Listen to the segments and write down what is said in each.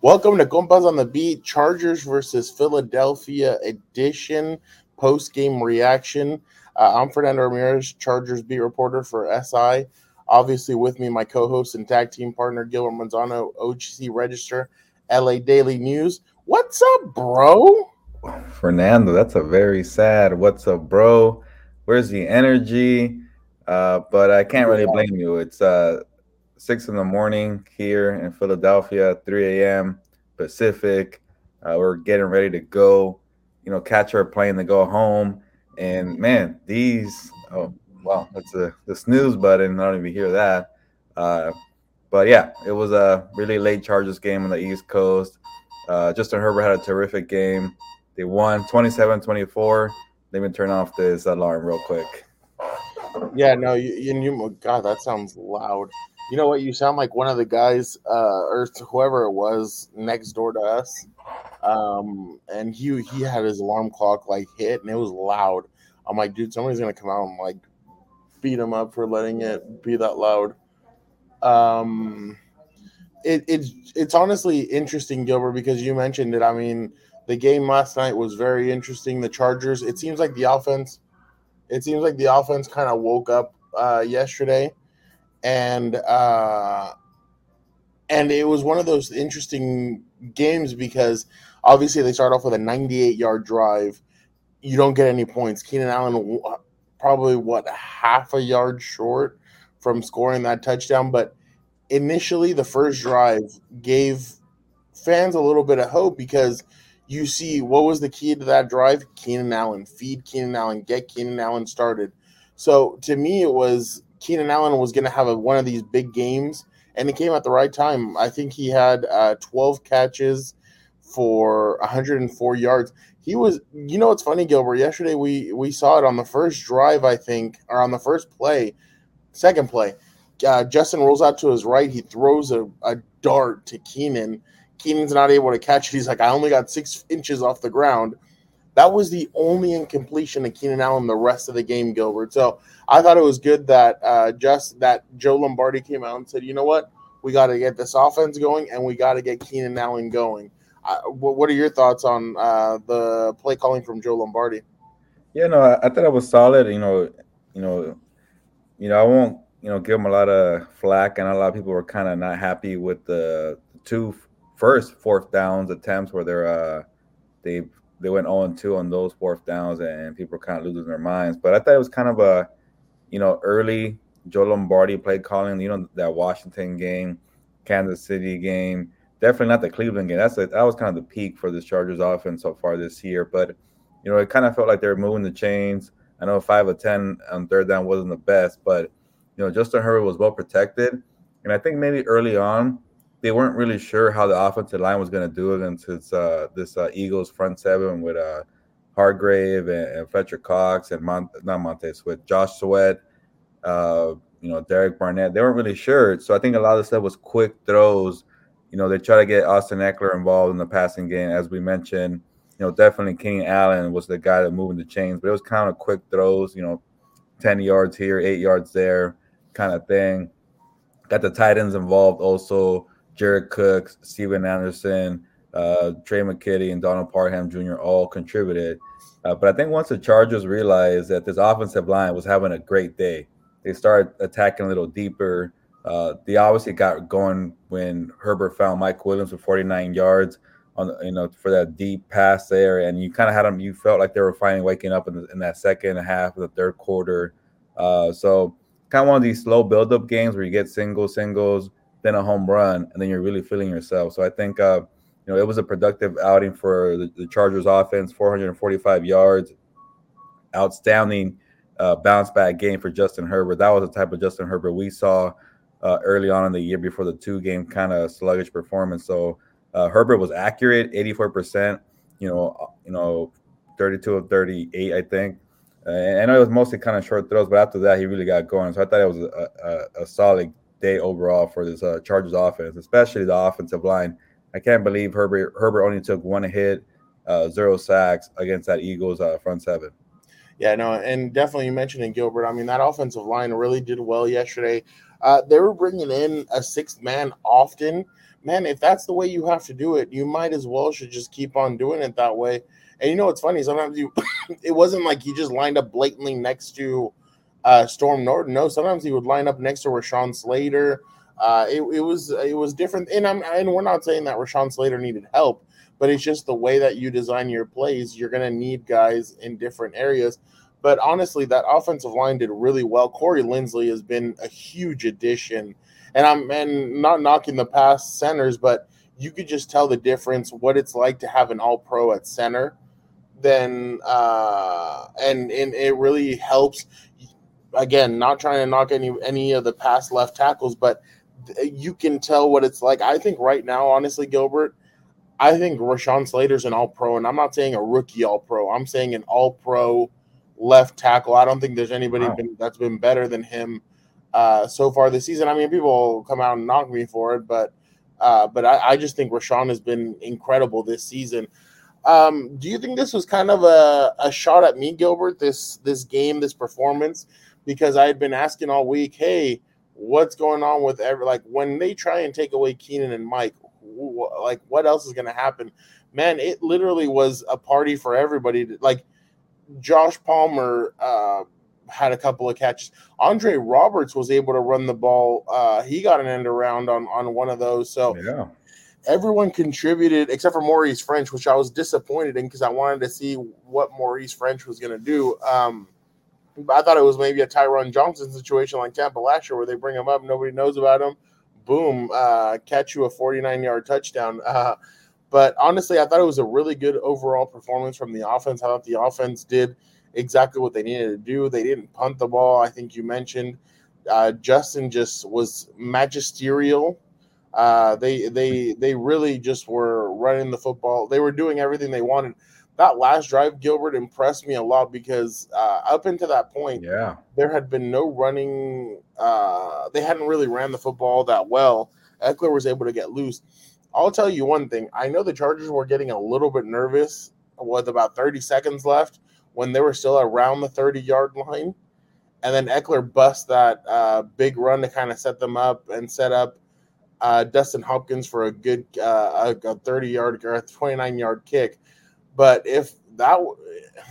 Welcome to Compas on the Beat, Chargers versus Philadelphia edition post game reaction. Uh, I'm Fernando Ramirez, Chargers beat reporter for SI. Obviously, with me, my co host and tag team partner, Gilbert Manzano, OC Register, LA Daily News. What's up, bro? Fernando, that's a very sad what's up, bro. Where's the energy? Uh, but I can't really blame you. It's uh, six in the morning here in Philadelphia, 3 a.m. Pacific. Uh, we're getting ready to go, you know, catch our plane to go home. And man, these, oh, wow, that's a, the snooze button. I don't even hear that. Uh, but yeah, it was a really late Chargers game on the East Coast. Uh, Justin Herbert had a terrific game. They won 27 24. Let me turn off this alarm real quick. Yeah, no, you, you, God, that sounds loud. You know what? You sound like one of the guys, uh, or whoever it was next door to us. Um, and he he had his alarm clock like hit, and it was loud. I'm like, dude, somebody's gonna come out and like beat him up for letting it be that loud. Um, it, it's it's honestly interesting, Gilbert, because you mentioned it. I mean, the game last night was very interesting. The Chargers. It seems like the offense. It seems like the offense kind of woke up uh, yesterday and uh, and it was one of those interesting games because obviously they start off with a 98 yard drive. You don't get any points. Keenan Allen probably what half a yard short from scoring that touchdown, but initially the first drive gave fans a little bit of hope because you see what was the key to that drive? Keenan Allen, feed Keenan Allen, get Keenan Allen started. So to me, it was Keenan Allen was going to have a, one of these big games, and it came at the right time. I think he had uh, 12 catches for 104 yards. He was, you know, it's funny, Gilbert. Yesterday we we saw it on the first drive, I think, or on the first play, second play. Uh, Justin rolls out to his right. He throws a, a dart to Keenan. Keenan's not able to catch it. He's like, I only got six inches off the ground. That was the only incompletion of Keenan Allen the rest of the game, Gilbert. So I thought it was good that uh, just that Joe Lombardi came out and said, you know what, we got to get this offense going and we got to get Keenan Allen going. Uh, what are your thoughts on uh, the play calling from Joe Lombardi? Yeah, no, I, I thought it was solid. You know, you know, you know, I won't, you know, give him a lot of flack, and a lot of people were kind of not happy with the two first fourth downs attempts where they're uh, they they went 0 2 on those fourth downs, and people were kind of losing their minds. But I thought it was kind of a, you know, early Joe Lombardi play calling. You know, that Washington game, Kansas City game, definitely not the Cleveland game. That's a, that was kind of the peak for the Chargers offense so far this year. But you know, it kind of felt like they were moving the chains. I know five of ten on third down wasn't the best, but you know, Justin Herbert was well protected, and I think maybe early on they weren't really sure how the offensive line was going to do against uh, this uh, Eagles front seven with uh, Hargrave and, and, Fletcher Cox and Mon- not Montez with Josh Sweat, uh, you know, Derek Barnett. They weren't really sure. So I think a lot of stuff was quick throws. You know, they try to get Austin Ekeler involved in the passing game, as we mentioned. You know, definitely Keenan Allen was the guy that moving the chains, but it was kind of quick throws, you know, 10 yards here, eight yards there kind of thing. Got the tight ends involved also. Jared Cook, Stephen Anderson, uh, Tre' McKitty, and Donald Parham Jr. all contributed. Uh, but I think once the Chargers realized that this offensive line was having a great day, they started attacking a little deeper. Uh, they obviously got going when Herbert found Mike Williams for 49 yards on you know for that deep pass there, and you kind of had them. You felt like they were finally waking up in, the, in that second half of the third quarter. Uh, so kind of one of these slow build-up games where you get singles, singles, then a home run, and then you're really feeling yourself. So I think uh, you know it was a productive outing for the, the Chargers offense, 445 yards, outstanding uh, bounce back game for Justin Herbert. That was the type of Justin Herbert we saw uh, early on in the year before the two game kind of sluggish performance. So uh, Herbert was accurate, 84 percent. You know, you know, 32 of 38, I think. And I know it was mostly kind of short throws, but after that, he really got going. So I thought it was a, a, a solid day overall for this uh, Chargers offense, especially the offensive line. I can't believe Herbert Herbert only took one hit, uh, zero sacks against that Eagles uh, front seven. Yeah, no, and definitely you mentioned Gilbert. I mean, that offensive line really did well yesterday. Uh, they were bringing in a sixth man often. Man, if that's the way you have to do it, you might as well should just keep on doing it that way. And you know what's funny? Sometimes you, it wasn't like you just lined up blatantly next to uh, Storm Norton. No, sometimes he would line up next to Rashawn Slater. Uh, it, it was it was different, and I'm and we're not saying that Rashawn Slater needed help, but it's just the way that you design your plays. You're to need guys in different areas. But honestly, that offensive line did really well. Corey Linsley has been a huge addition, and I'm and not knocking the past centers, but you could just tell the difference what it's like to have an All Pro at center. Then uh, and and it really helps. Again, not trying to knock any any of the past left tackles, but you can tell what it's like. I think right now, honestly, Gilbert, I think Rashawn Slater's an All Pro, and I'm not saying a rookie All Pro. I'm saying an All Pro left tackle. I don't think there's anybody wow. been, that's been better than him uh, so far this season. I mean, people come out and knock me for it, but uh, but I, I, just think Rashawn has been incredible this season. Um, do you think this was kind of a, a shot at me, Gilbert? This this game, this performance, because I had been asking all week, hey, what's going on with every like when they try and take away Keenan and Mike, like what else is going to happen? Man, it literally was a party for everybody. To, like Josh Palmer uh, had a couple of catches. Andre Roberts was able to run the ball. Uh, he got an end around on on one of those. So yeah. everyone contributed except for Maurice Ffrench, which I was disappointed in because I wanted to see what Maurice Ffrench was going to do. Um, I thought it was maybe a Tyron Johnson situation like Tampa last year where they bring him up, nobody knows about him. Boom, uh, catch you a 49 yard touchdown. Uh, but honestly, I thought it was a really good overall performance from the offense. I thought the offense did exactly what they needed to do. They didn't punt the ball. I think you mentioned uh, Justin just was magisterial. Uh, they they they really just were running the football. They were doing everything they wanted. That last drive, Gilbert impressed me a lot because uh, up until that point, yeah, there had been no running. Uh, they hadn't really ran the football that well. Ekeler was able to get loose. I'll tell you one thing. I know the Chargers were getting a little bit nervous with about 30 seconds left when they were still around the 30 yard line. And then Ekeler bust that uh, big run to kind of set them up and set up uh, Dustin Hopkins for a good uh, a 30 yard or a 29 yard kick. But if that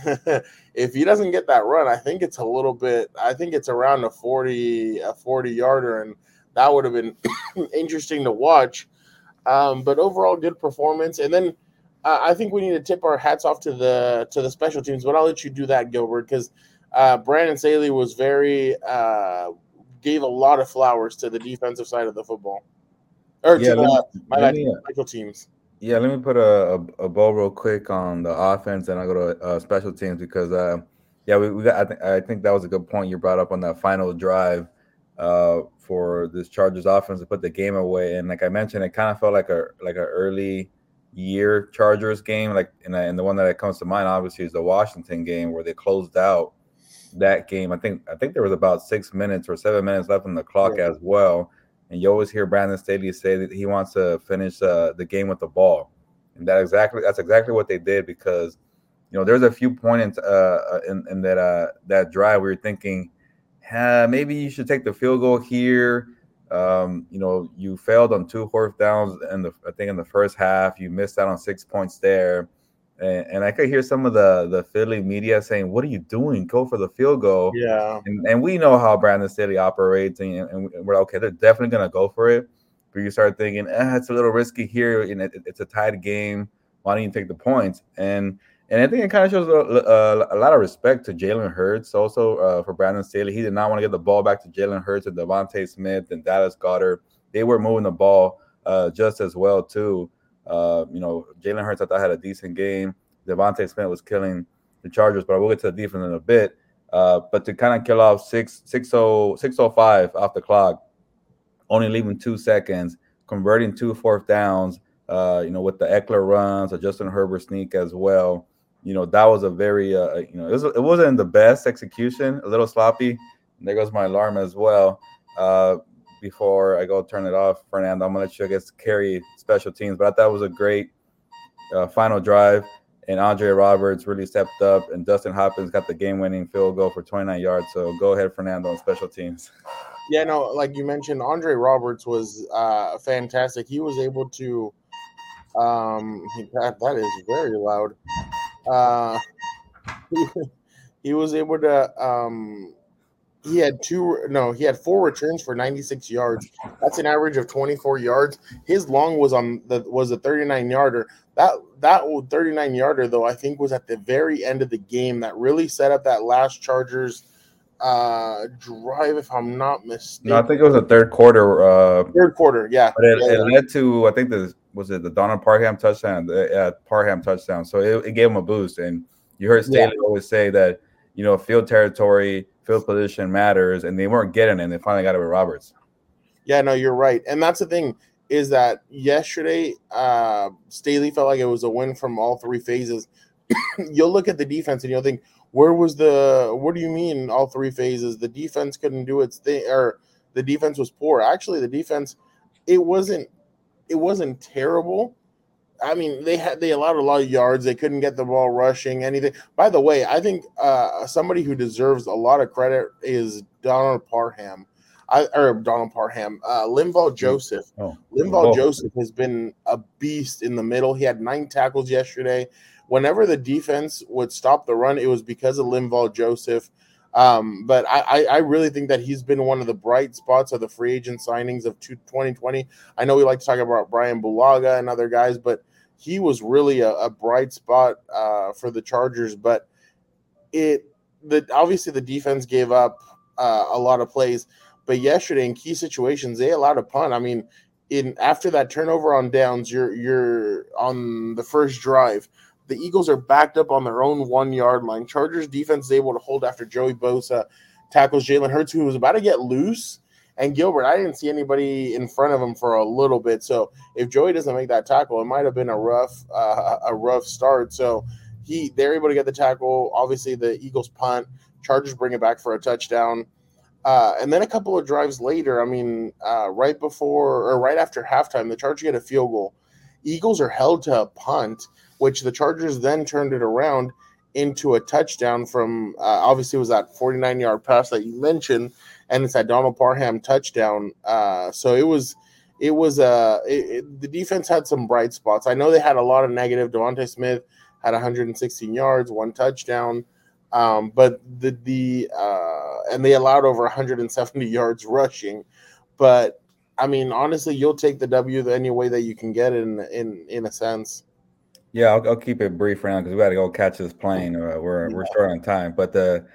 if he doesn't get that run, I think it's a little bit. I think it's around a 40 a 40 yarder, and that would have been interesting to watch um, but overall, good performance. And then uh, I think we need to tip our hats off to the to the special teams. But I'll let you do that, Gilbert, because uh, Brandon Staley was very uh, gave a lot of flowers to the defensive side of the football, or yeah, to the, my me, special teams. Yeah, let me put a, a, a, bow real quick on the offense, and I go to uh, special teams because uh, yeah, we, we got. I, th- I think that was a good point you brought up on that final drive uh, for this Chargers offense to put the game away. And like I mentioned, it kind of felt like a like an early year Chargers game. Like and, and the one that comes to mind obviously is the Washington game where they closed out that game. I think I think there was about six minutes or seven minutes left on the clock yeah. as well. And you always hear Brandon Staley say that he wants to finish uh, the game with the ball, and that exactly that's exactly what they did because you know there's a few points uh, uh in, in that uh, that drive where you're thinking maybe you should take the field goal here. Um, you know, you failed on two fourth downs and I think in the first half. You missed out on six points there. And, and, I could hear some of the the Philly media saying, "What are you doing? Go for the field goal." Yeah, and, and we know how Brandon Staley operates, and, and we're like, okay. They're definitely gonna go for it. But you start thinking, eh, it's a little risky here. And it, it's a tied game. Why don't you take the points? And and I think it kind of shows a, a, a lot of respect to Jalen Hurts also uh, for Brandon Staley. He did not want to get the ball back to Jalen Hurts and DeVonta Smith and Dallas Goedert. They were moving the ball uh, just as well too. Uh, you know, Jalen Hurts I thought had a decent game. DeVonta Smith was killing the Chargers, but I will get to the defense in a bit. Uh, but to kind of kill off six six oh six oh five off the clock, only leaving two seconds, converting two fourth downs. Uh, you know, with the Ekeler runs, Justin Herbert sneak as well you know that was a very uh, you know it, was, wasn't the best execution, a little sloppy. There goes my alarm as well. Uh, before I go turn it off, Fernando, I'm gonna let you I guess carry special teams, but I thought it was a great uh, final drive. And Andre Roberts really stepped up, and Dustin Hopkins got the game-winning field goal for 29 yards. So go ahead, Fernando, on special teams. Yeah, no, like you mentioned, Andre Roberts was uh, fantastic. He was able to. Um, that, that is very loud. Uh, he was able to. Um, he had two. No, he had four returns for 96 yards. That's an average of 24 yards. His long was on the was a 39 yarder. That that 39 yarder though I think was at the very end of the game that really set up that last Chargers uh drive if i'm not mistaken no i think it was a third quarter uh third quarter yeah but it, yeah, it led to i think the was it the donald parham touchdown the uh, parham touchdown so it, it, gave him a boost and you heard staley yeah. always say that you know field territory field position matters and they weren't getting it and they finally got it with roberts. Yeah no you're right. And that's the thing is that yesterday uh staley felt like it was a win from all three phases. You'll look at the defense and you'll think where was the what do you mean all three phases? The defense couldn't do its thing or the defense was poor. Actually the defense it wasn't it wasn't terrible i mean they had they allowed a lot of yards they couldn't get the ball rushing anything by the way i think uh somebody who deserves a lot of credit is donald parham I, or Donald Parham, uh, Linval Joseph. Oh. Linval oh. Joseph has been a beast in the middle. He had nine tackles yesterday whenever the defense would stop the run, it was because of Linval Joseph. Um, but I, I, really think that he's been one of the bright spots of the free agent signings of 2020. I know we like to talk about Brian Bulaga and other guys, but he was really a, a bright spot uh, for the Chargers. But it the obviously the defense gave up uh, a lot of plays, but yesterday in key situations they allowed a punt. I mean, in after that turnover on downs, you're you're on the first drive the Eagles are backed up on their own one yard line. Chargers defense is able to hold after Joey Bosa tackles Jalen Hurts, who was about to get loose. And Gilbert, I didn't see anybody in front of him for a little bit. So if Joey doesn't make that tackle, it might have been a rough uh, a rough start. So he they're able to get the tackle. Obviously, the Eagles punt. Chargers bring it back for a touchdown. Uh, and then a couple of drives later, I mean, uh, right before or right after halftime, the Chargers get a field goal. Eagles are held to a punt which the Chargers then turned it around into a touchdown from uh, obviously was that 49 yard pass that you mentioned, and it's that Donald Parham touchdown. Uh, so it was it was uh it, it, the defense had some bright spots. I know they had a lot of negative. DeVonta Smith had 116 yards, one touchdown. Um, but the the uh, and they allowed over 170 yards rushing. But I mean, honestly, you'll take the W any way that you can get it in in in a sense. Yeah, I'll, I'll keep it brief now because we got to go catch this plane. Uh, we're we're short on time, but the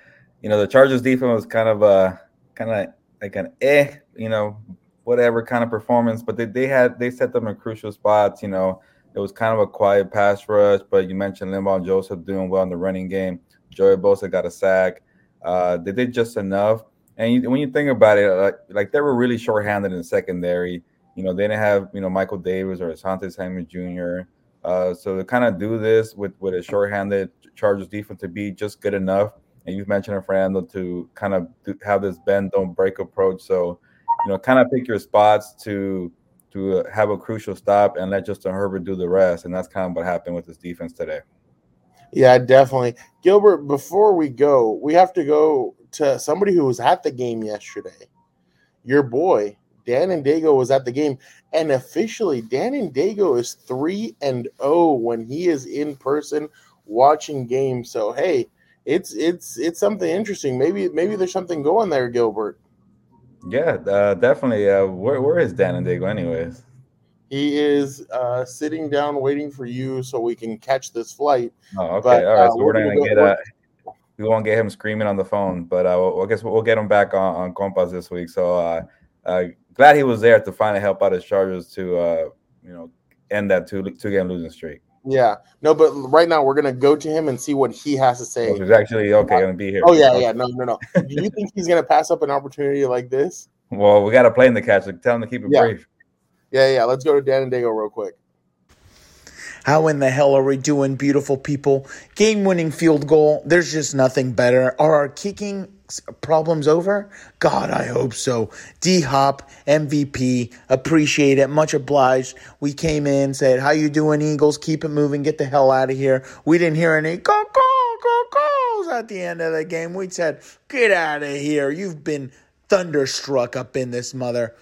you know the Chargers defense was kind of a kind of like an eh, you know, whatever kind of performance, but they, they had they set them in crucial spots. You know, it was kind of a quiet pass rush, but you mentioned Linval Joseph doing well in the running game. Joey Bosa got a sack. Uh, they did just enough. And you, when you think about it, like, like they were really shorthanded in secondary. You know, they didn't have you know Michael Davis or Asante Samuel Jr. Uh, so to kind of do this with with a short-handed Chargers defense to be just good enough, and you've mentioned it, Fernando to kind of have this bend don't break approach. So you know, kind of pick your spots to to have a crucial stop and let Justin Herbert do the rest, and that's kind of what happened with this defense today. Yeah, definitely, Gilbert. Before we go, we have to go to somebody who was at the game yesterday. Your boy, Dan and Dago was at the game, and officially, Dan and Dago is three and zero oh when he is in person watching games. So hey, it's it's it's something interesting. Maybe maybe there's something going there, Gilbert. Yeah, uh, definitely. Uh, where where is Dan and Dago, anyways? He is uh, sitting down waiting for you so we can catch this flight. Oh, okay. But, All right. Uh, so we're, we're gonna, gonna get. Uh, we won't get him screaming on the phone, but uh, I guess we'll get him back on, on Compas this week. So uh, uh, glad he was there to finally help out his Chargers to uh, you know end that two two game losing streak. Yeah, no, but right now we're gonna go to him and see what he has to say. he's actually okay, gonna be here. Oh yeah, yeah, no, no, no. Do you think he's gonna pass up an opportunity like this? Well, we got to play in the catch. tell him to keep it yeah. brief. Yeah, yeah. Let's go to Dan and Dago real quick. How in the hell are we doing, beautiful people? Game winning field goal. There's just nothing better. Are our kicking problems over? God, I hope so. D Hop, MVP, appreciate it. Much obliged. We came in, said, How you doing, Eagles? Keep it moving. Get the hell out of here. We didn't hear any go, go, goes at the end of the game. We said, Get out of here. You've been thunderstruck up in this mother.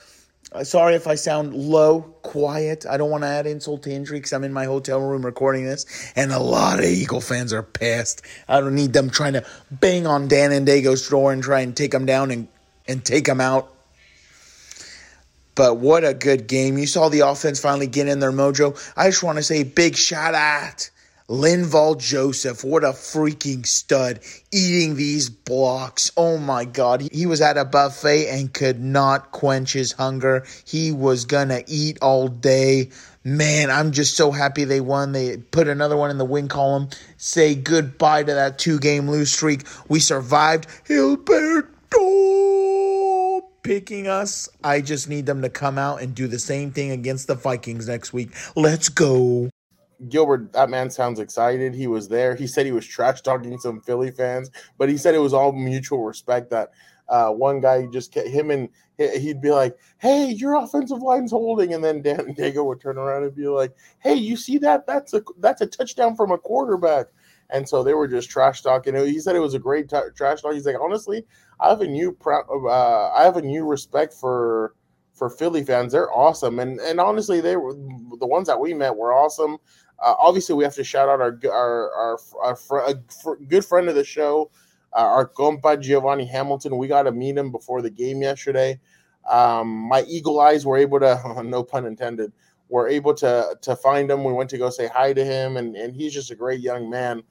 Sorry if I sound low, quiet. I don't want to add insult to injury because I'm in my hotel room recording this, and a lot of Eagle fans are pissed. I don't need them trying to bang on Dan and Dago's door and try and take them down and, and take them out. But what a good game. You saw the offense finally get in their mojo. I just want to say big shout out Linval Joseph, what a freaking stud eating these blocks. Oh my God. He was at a buffet and could not quench his hunger. He was gonna eat all day. Man, I'm just so happy they won. They put another one in the win column. Say goodbye to that two game lose streak. We survived. Hilberto picking us. I just need them to come out and do the same thing against the Vikings next week. Let's go. Gilbert, that man sounds excited. He was there. He said he was trash talking some Philly fans, but he said it was all mutual respect. That uh, one guy just kept him and he'd be like, "Hey, your offensive line's holding," and then Dan Dago would turn around and be like, "Hey, you see that? That's a that's a touchdown from a quarterback." And so they were just trash talking. He said it was a great t- trash talk. He's like, honestly, I have a new uh, I have a new respect for for Philly fans. They're awesome, and and honestly, they were the ones that we met were awesome. Uh, obviously, we have to shout out our our our, our fr- fr- good friend of the show, uh, our compa Giovanni Hamilton. We got to meet him before the game yesterday. Um, my eagle eyes were able to, no pun intended, were able to to find him. We went to go say hi to him, and and he's just a great young man.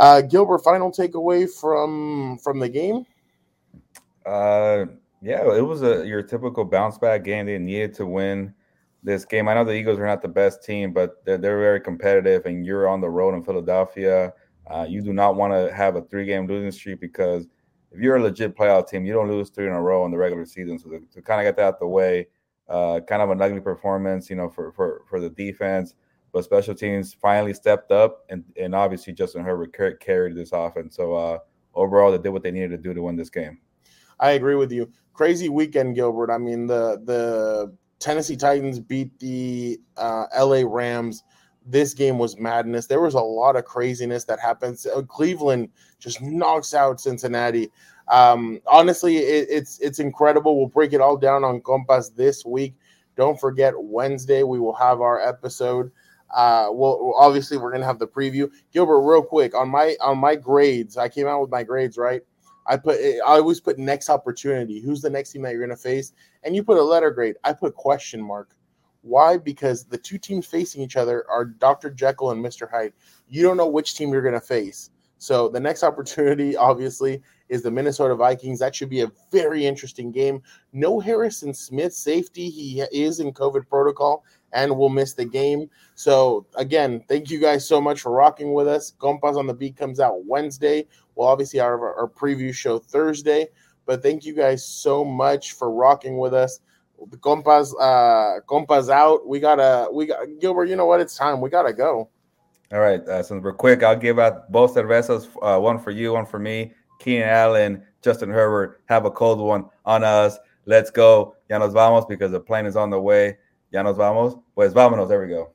Uh, Gilbert, final takeaway from from the game. Uh, yeah, it was a your typical bounce back game. They needed to win this game. I know the Eagles are not the best team, but they're, they're very competitive, and you're on the road in Philadelphia. Uh, you do not want to have a three game losing streak because if you're a legit playoff team, you don't lose three in a row in the regular season. So to, to kind of get that out the way, uh, kind of an ugly performance, you know, for for for the defense. But special teams finally stepped up, and and obviously Justin Herbert carried this offense. So uh, overall, they did what they needed to do to win this game. I agree with you. Crazy weekend, Gilbert. I mean the the Tennessee Titans beat the uh, LA Rams. This game was madness. There was a lot of craziness that happens. Uh, Cleveland just knocks out Cincinnati. Um, honestly, it, it's it's incredible. We'll break it all down on Compas this week. Don't forget Wednesday we will have our episode. Uh, well, obviously we're gonna have the preview. Gilbert, real quick on my on my grades. I came out with my grades right. I put eh, I always put next opportunity. Who's the next team that you're going to face? And you put a letter grade. I put question mark. Why? Because the two teams facing each other are Dr. Jekyll and Mr. Hyde. You don't know which team you're going to face. So the next opportunity, obviously, is the Minnesota Vikings. That should be a very interesting game. No Harrison Smith safety. He is in COVID protocol and will miss the game. So again, thank you guys so much for rocking with us. Compas on the Beat comes out Wednesday. Well, obviously our, our preview show Thursday. But thank you guys so much for rocking with us. The compas, uh, compas out. We gotta, we got Gilbert. You know what? It's time. We gotta go. All right. Uh, since we're quick, I'll give out both cervezas. Uh, one for you, one for me. Keenan Allen, Justin Herbert, have a cold one on us. Let's go. Ya nos vamos because the plane is on the way. Ya nos vamos. Pues vámonos. There we go.